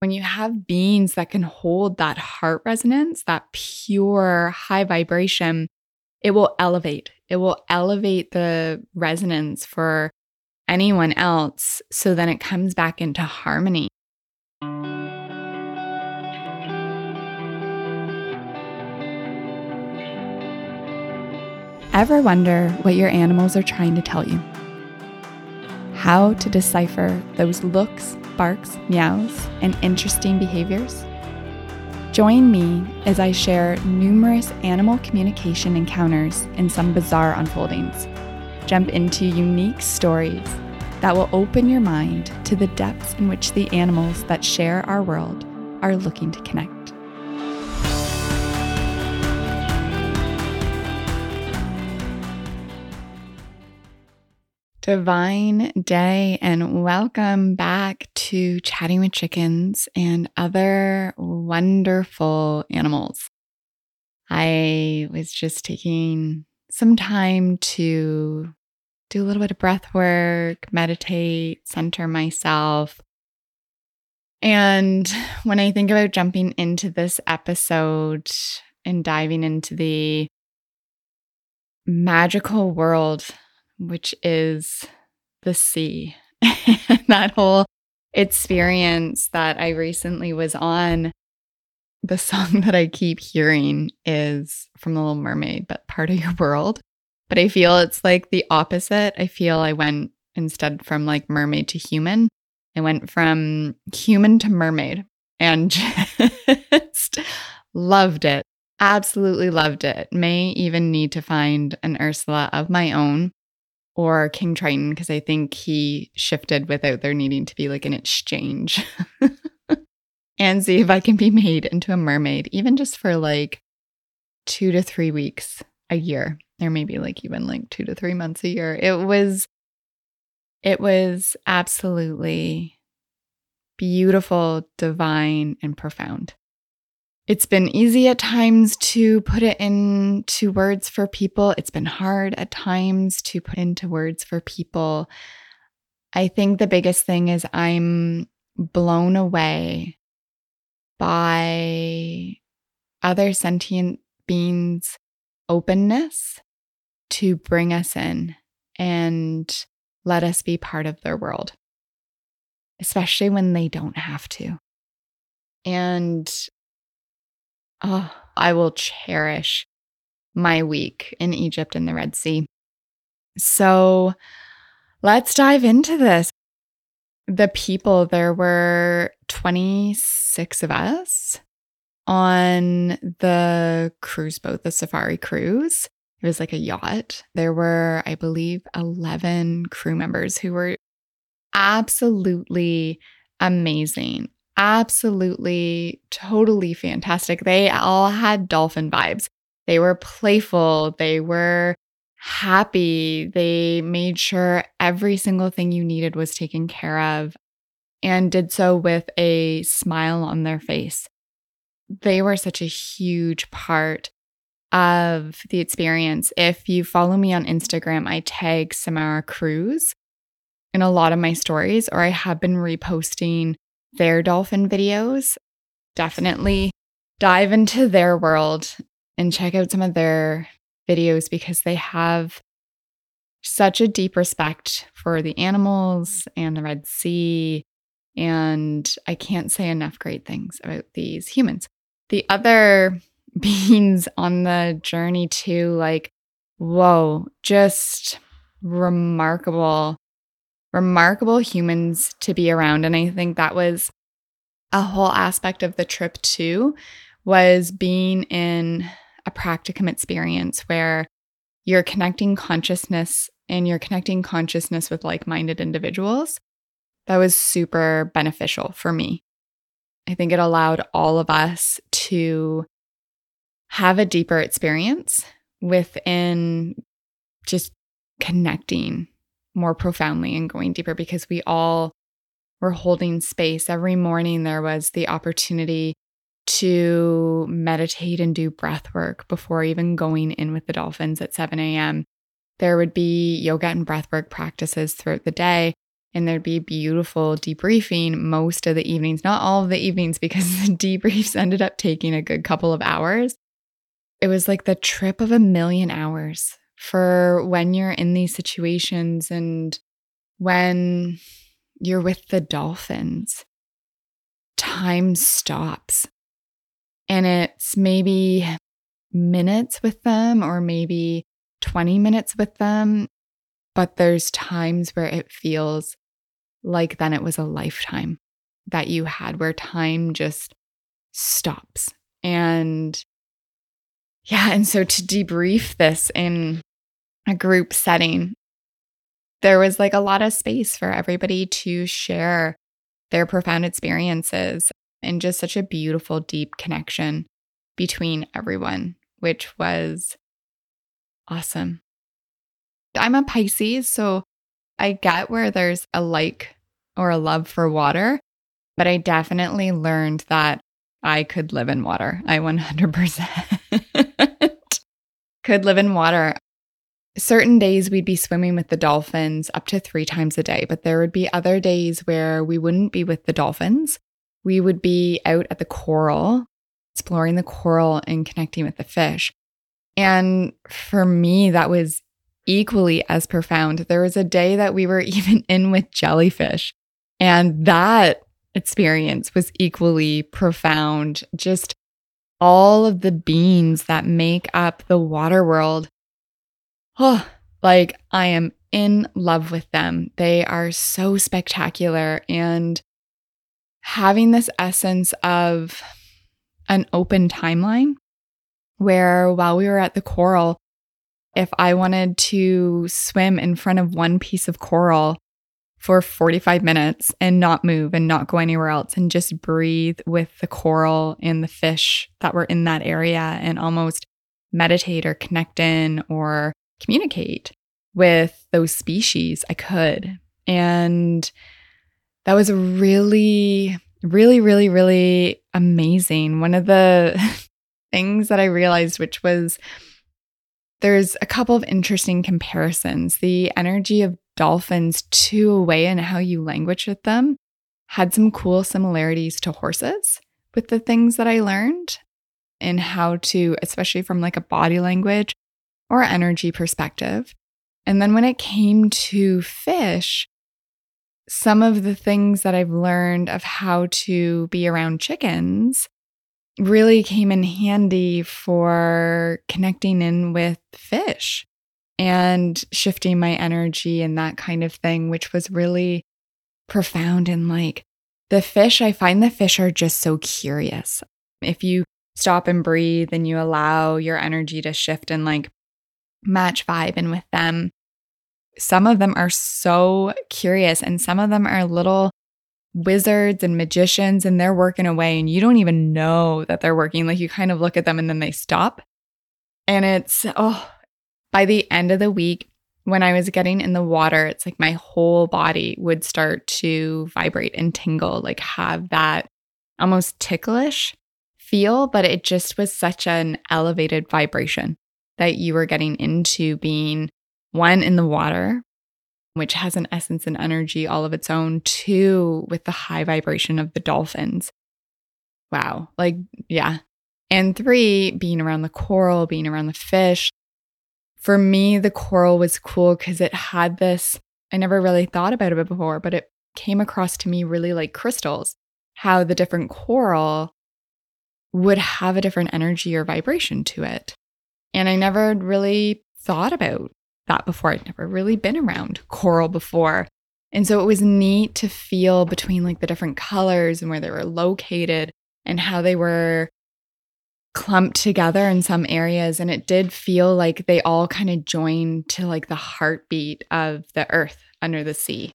when you have beings that can hold that heart resonance, that pure high vibration, it will elevate. It will elevate the resonance for anyone else. So then it comes back into harmony. Ever wonder what your animals are trying to tell you? How to decipher those looks, barks, meows, and interesting behaviors? Join me as I share numerous animal communication encounters and some bizarre unfoldings. Jump into unique stories that will open your mind to the depths in which the animals that share our world are looking to connect. Divine day, and welcome back to Chatting with Chickens and other wonderful animals. I was just taking some time to do a little bit of breath work, meditate, center myself. And when I think about jumping into this episode and diving into the magical world which is the sea. that whole experience that I recently was on. The song that I keep hearing is from The Little Mermaid, but part of your world. But I feel it's like the opposite. I feel I went instead from like mermaid to human. I went from human to mermaid and just loved it. Absolutely loved it. May even need to find an Ursula of my own or King Triton because I think he shifted without there needing to be like an exchange. and see if I can be made into a mermaid, even just for like two to three weeks a year, or maybe like even like two to three months a year. It was, it was absolutely beautiful, divine, and profound. It's been easy at times to put it into words for people. It's been hard at times to put into words for people. I think the biggest thing is I'm blown away by other sentient beings' openness to bring us in and let us be part of their world, especially when they don't have to. And Oh, I will cherish my week in Egypt and the Red Sea. So let's dive into this. The people, there were 26 of us on the cruise boat, the safari cruise. It was like a yacht. There were, I believe, 11 crew members who were absolutely amazing absolutely, totally fantastic. They all had dolphin vibes. They were playful, they were happy, they made sure every single thing you needed was taken care of and did so with a smile on their face. They were such a huge part of the experience. If you follow me on Instagram, I tag Samara Cruz in a lot of my stories, or I have been reposting their dolphin videos, definitely dive into their world and check out some of their videos because they have such a deep respect for the animals mm. and the Red Sea. And I can't say enough great things about these humans. The other beings on the journey, too, like, whoa, just remarkable remarkable humans to be around. And I think that was a whole aspect of the trip too, was being in a practicum experience where you're connecting consciousness and you're connecting consciousness with like minded individuals. That was super beneficial for me. I think it allowed all of us to have a deeper experience within just connecting more profoundly and going deeper because we all were holding space. Every morning, there was the opportunity to meditate and do breath work before even going in with the dolphins at 7 a.m. There would be yoga and breath work practices throughout the day. and there'd be beautiful debriefing most of the evenings, not all of the evenings, because the debriefs ended up taking a good couple of hours. It was like the trip of a million hours for when you're in these situations and when you're with the dolphins. Time stops. And it's maybe minutes with them or maybe 20 minutes with them. But there's times where it feels like then it was a lifetime that you had where time just stops. And yeah, and so to debrief this in a group setting, there was like a lot of space for everybody to share their profound experiences and just such a beautiful, deep connection between everyone, which was awesome. I'm a Pisces, so I get where there's a like or a love for water, but I definitely learned that I could live in water. I 100% could live in water. Certain days we'd be swimming with the dolphins up to three times a day, but there would be other days where we wouldn't be with the dolphins. We would be out at the coral, exploring the coral and connecting with the fish. And for me, that was equally as profound. There was a day that we were even in with jellyfish, and that experience was equally profound. Just all of the beings that make up the water world. Oh, like I am in love with them. They are so spectacular. And having this essence of an open timeline where while we were at the coral, if I wanted to swim in front of one piece of coral for 45 minutes and not move and not go anywhere else and just breathe with the coral and the fish that were in that area and almost meditate or connect in or communicate with those species, I could. And that was really, really, really, really amazing. One of the things that I realized, which was there's a couple of interesting comparisons. The energy of dolphins to a way and how you language with them had some cool similarities to horses with the things that I learned and how to, especially from like a body language or energy perspective. And then when it came to fish, some of the things that I've learned of how to be around chickens really came in handy for connecting in with fish and shifting my energy and that kind of thing, which was really profound. And like the fish, I find the fish are just so curious. If you stop and breathe and you allow your energy to shift and like match vibe in with them, some of them are so curious and some of them are little wizards and magicians and they're working away and you don't even know that they're working. Like you kind of look at them and then they stop. And it's, oh, by the end of the week, when I was getting in the water, it's like my whole body would start to vibrate and tingle, like have that almost ticklish feel, but it just was such an elevated vibration that you were getting into being one in the water, which has an essence and energy all of its own, two with the high vibration of the dolphins. Wow. Like, yeah. And three, being around the coral, being around the fish. For me, the coral was cool because it had this, I never really thought about it before, but it came across to me really like crystals, how the different coral would have a different energy or vibration to it. And I never really thought about that before. I'd never really been around coral before. And so it was neat to feel between like the different colors and where they were located and how they were clumped together in some areas. And it did feel like they all kind of joined to like the heartbeat of the earth under the sea,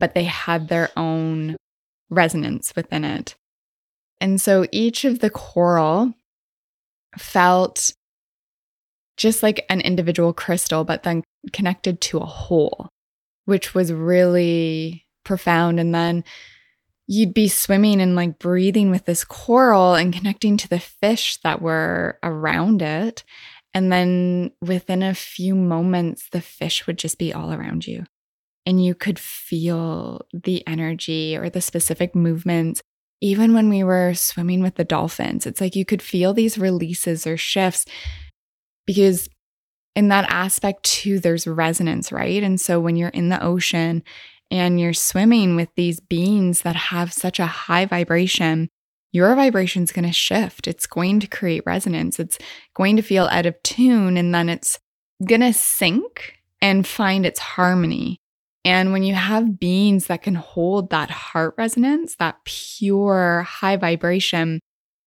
but they had their own resonance within it. And so each of the coral felt just like an individual crystal, but then connected to a whole, which was really profound. And then you'd be swimming and like breathing with this coral and connecting to the fish that were around it. And then within a few moments, the fish would just be all around you. and you could feel the energy or the specific movements. Even when we were swimming with the dolphins, it's like you could feel these releases or shifts because in that aspect too, there's resonance, right? And so when you're in the ocean and you're swimming with these beings that have such a high vibration, your vibration's going to shift. It's going to create resonance. It's going to feel out of tune, and then it's going to sync and find its harmony. And when you have beings that can hold that heart resonance, that pure high vibration,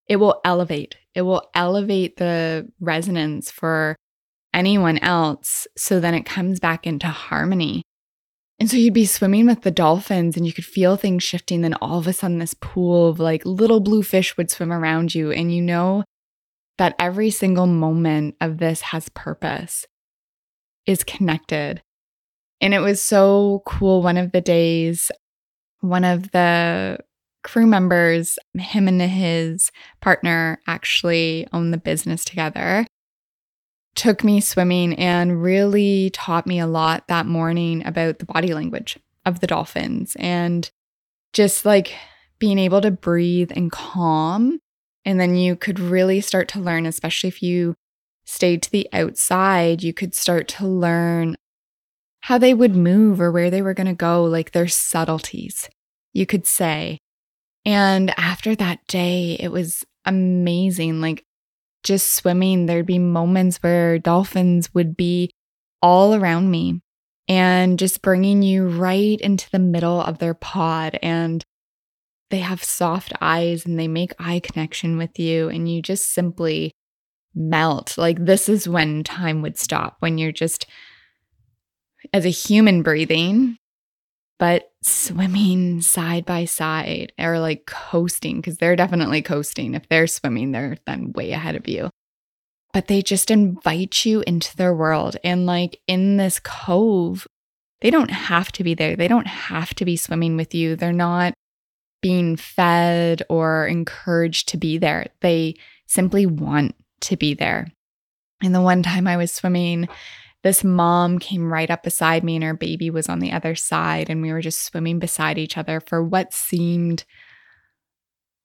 it will elevate. It will elevate the resonance for anyone else. So then it comes back into harmony. And so you'd be swimming with the dolphins and you could feel things shifting. Then all of a sudden, this pool of like little blue fish would swim around you. And you know that every single moment of this has purpose, is connected. And it was so cool. One of the days, one of the crew members, him and his partner actually own the business together took me swimming and really taught me a lot that morning about the body language of the dolphins and just like being able to breathe and calm. And then you could really start to learn, especially if you stayed to the outside, you could start to learn how they would move or where they were going to go, like their subtleties, you could say. And after that day, it was amazing. Like just swimming, there'd be moments where dolphins would be all around me and just bringing you right into the middle of their pod. And they have soft eyes and they make eye connection with you, and you just simply melt. Like, this is when time would stop, when you're just, as a human breathing, but swimming side by side or like coasting, because they're definitely coasting. If they're swimming, they're then way ahead of you. But they just invite you into their world. And like in this cove, they don't have to be there. They don't have to be swimming with you. They're not being fed or encouraged to be there. They simply want to be there. And the one time I was swimming this mom came right up beside me and her baby was on the other side and we were just swimming beside each other for what seemed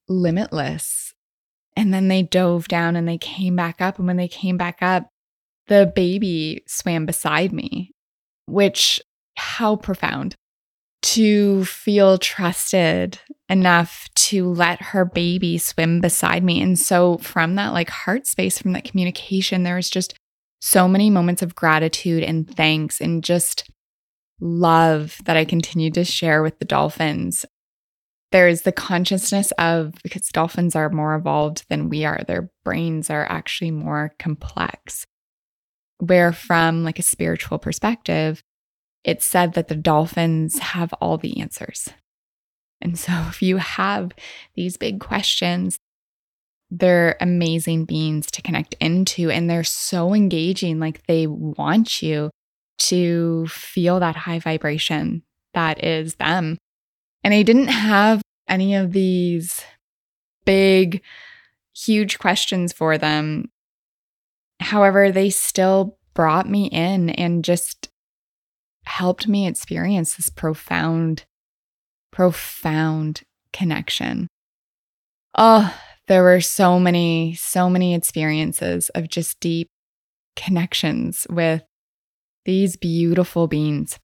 limitless. And then they dove down and they came back up. And when they came back up the baby swam beside me which how profound. To feel trusted enough to let her baby swim beside me. And so from that like heart space from that communication there was just so many moments of gratitude and thanks and just love that I continue to share with the dolphins. There's the consciousness of because dolphins are more evolved than we are, their brains are actually more complex. Where, from like a spiritual perspective, it's said that the dolphins have all the answers. And so, if you have these big questions they're amazing beings to connect into and they're so engaging like they want you to feel that high vibration that is them. And i didn't have any of these big huge questions for them. However they still brought me in and just helped me experience this profound profound connection. Oh there were so many, so many experiences of just deep connections with these beautiful beings.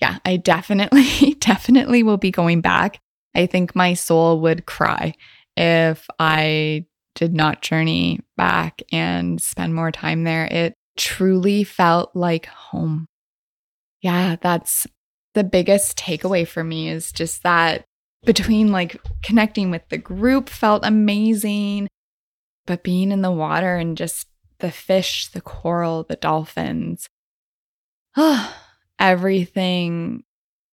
Yeah, I definitely, definitely will be going back. I think my soul would cry if I did not journey back and spend more time there. It truly felt like home. Yeah, that's the biggest takeaway for me is just that between like connecting with the group felt amazing, but being in the water and just the fish, the coral, the dolphins, oh, everything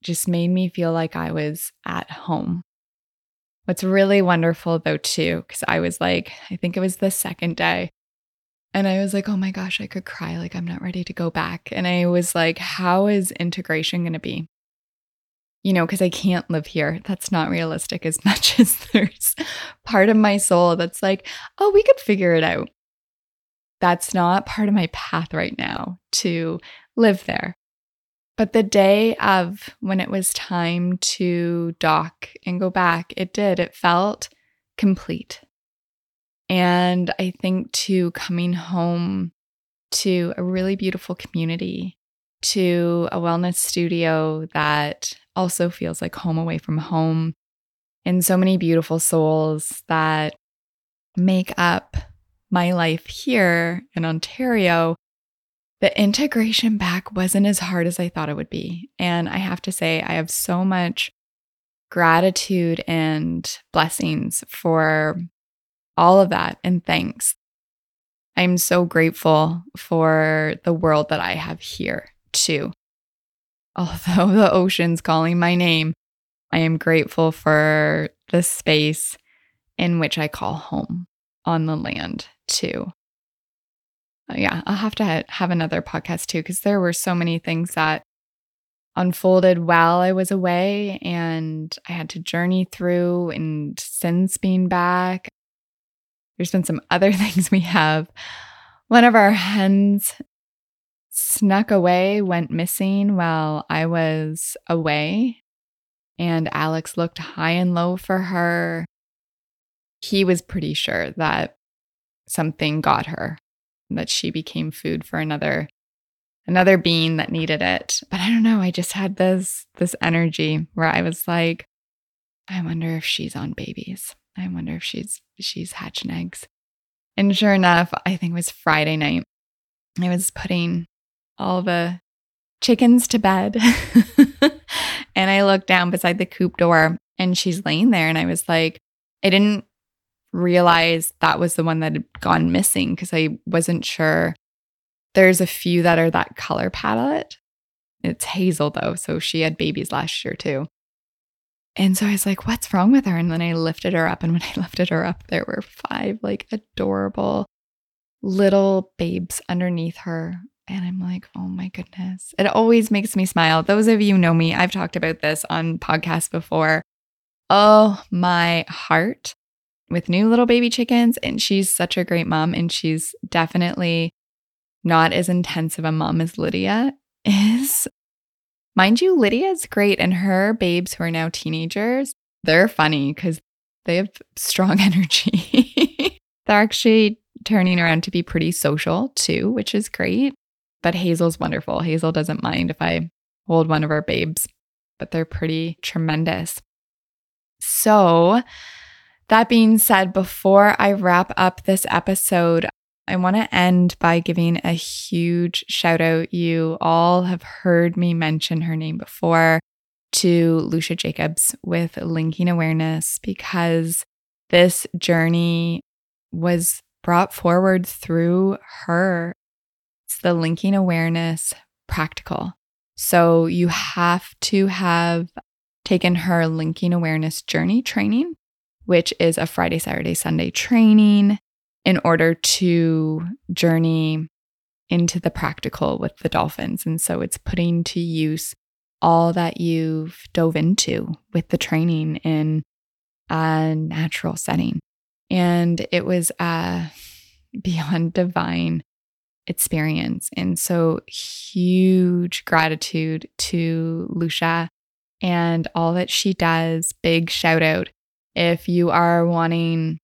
just made me feel like I was at home. What's really wonderful though, too, because I was like, I think it was the second day. And I was like, oh my gosh, I could cry. Like, I'm not ready to go back. And I was like, how is integration going to be? You know, because I can't live here. That's not realistic as much as there's part of my soul that's like, oh, we could figure it out. That's not part of my path right now to live there. But the day of when it was time to dock and go back, it did. It felt complete. And I think to coming home to a really beautiful community, to a wellness studio that also feels like home away from home, and so many beautiful souls that make up my life here in Ontario, the integration back wasn't as hard as I thought it would be. And I have to say, I have so much gratitude and blessings for all of that and thanks. I'm so grateful for the world that I have here too. Although the ocean's calling my name, I am grateful for the space in which I call home on the land too. Uh, yeah, I'll have to ha- have another podcast too, because there were so many things that unfolded while I was away and I had to journey through. And since being back, there's been some other things we have. One of our hens snuck away, went missing while I was away. And Alex looked high and low for her. He was pretty sure that something got her, that she became food for another another being that needed it. But I don't know, I just had this this energy where I was like I wonder if she's on babies. I wonder if she's she's hatching eggs. And sure enough, I think it was Friday night. I was putting all the chickens to bed. and I looked down beside the coop door and she's laying there. And I was like, I didn't realize that was the one that had gone missing because I wasn't sure. There's a few that are that color palette. It's hazel though. So she had babies last year too. And so I was like, what's wrong with her? And then I lifted her up. And when I lifted her up, there were five like adorable little babes underneath her. And I'm like, oh my goodness. It always makes me smile. Those of you know me, I've talked about this on podcasts before. Oh, my heart with new little baby chickens. And she's such a great mom. And she's definitely not as intense of a mom as Lydia is. Mind you, Lydia's great, and her babes who are now teenagers, they're funny because they have strong energy. they're actually turning around to be pretty social too, which is great. But Hazel's wonderful. Hazel doesn't mind if I hold one of our babes, but they're pretty tremendous. So, that being said, before I wrap up this episode, I want to end by giving a huge shout out. You all have heard me mention her name before to Lucia Jacobs with Linking Awareness because this journey was brought forward through her. The Linking Awareness Practical. So you have to have taken her Linking Awareness Journey training, which is a Friday, Saturday, Sunday training in order to journey into the practical with the dolphins. And so it's putting to use all that you've dove into with the training in a natural setting. And it was uh, a beyond divine experience. And so huge gratitude to Lucia and all that she does. Big shout out. If you are wanting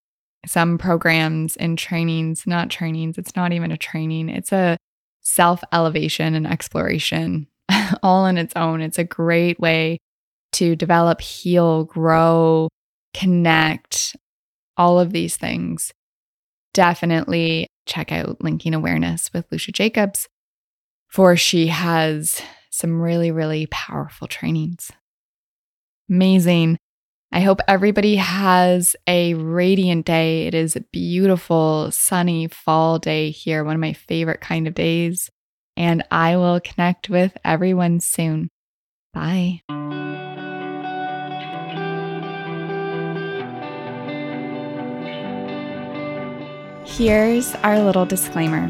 some programs and trainings, not trainings, it's not even a training, it's a self elevation and exploration all in its own. It's a great way to develop, heal, grow, connect, all of these things. Definitely check out Linking Awareness with Lucia Jacobs, for she has some really, really powerful trainings. Amazing. I hope everybody has a radiant day. It is a beautiful, sunny fall day here, one of my favorite kind of days. And I will connect with everyone soon. Bye. Here's our little disclaimer.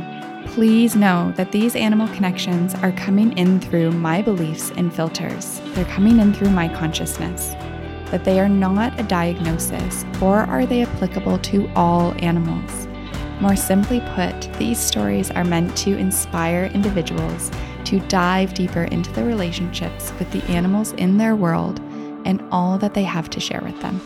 Please know that these animal connections are coming in through my beliefs and filters. They're coming in through my consciousness that they are not a diagnosis, or are they applicable to all animals? More simply put, these stories are meant to inspire individuals to dive deeper into the relationships with the animals in their world and all that they have to share with them.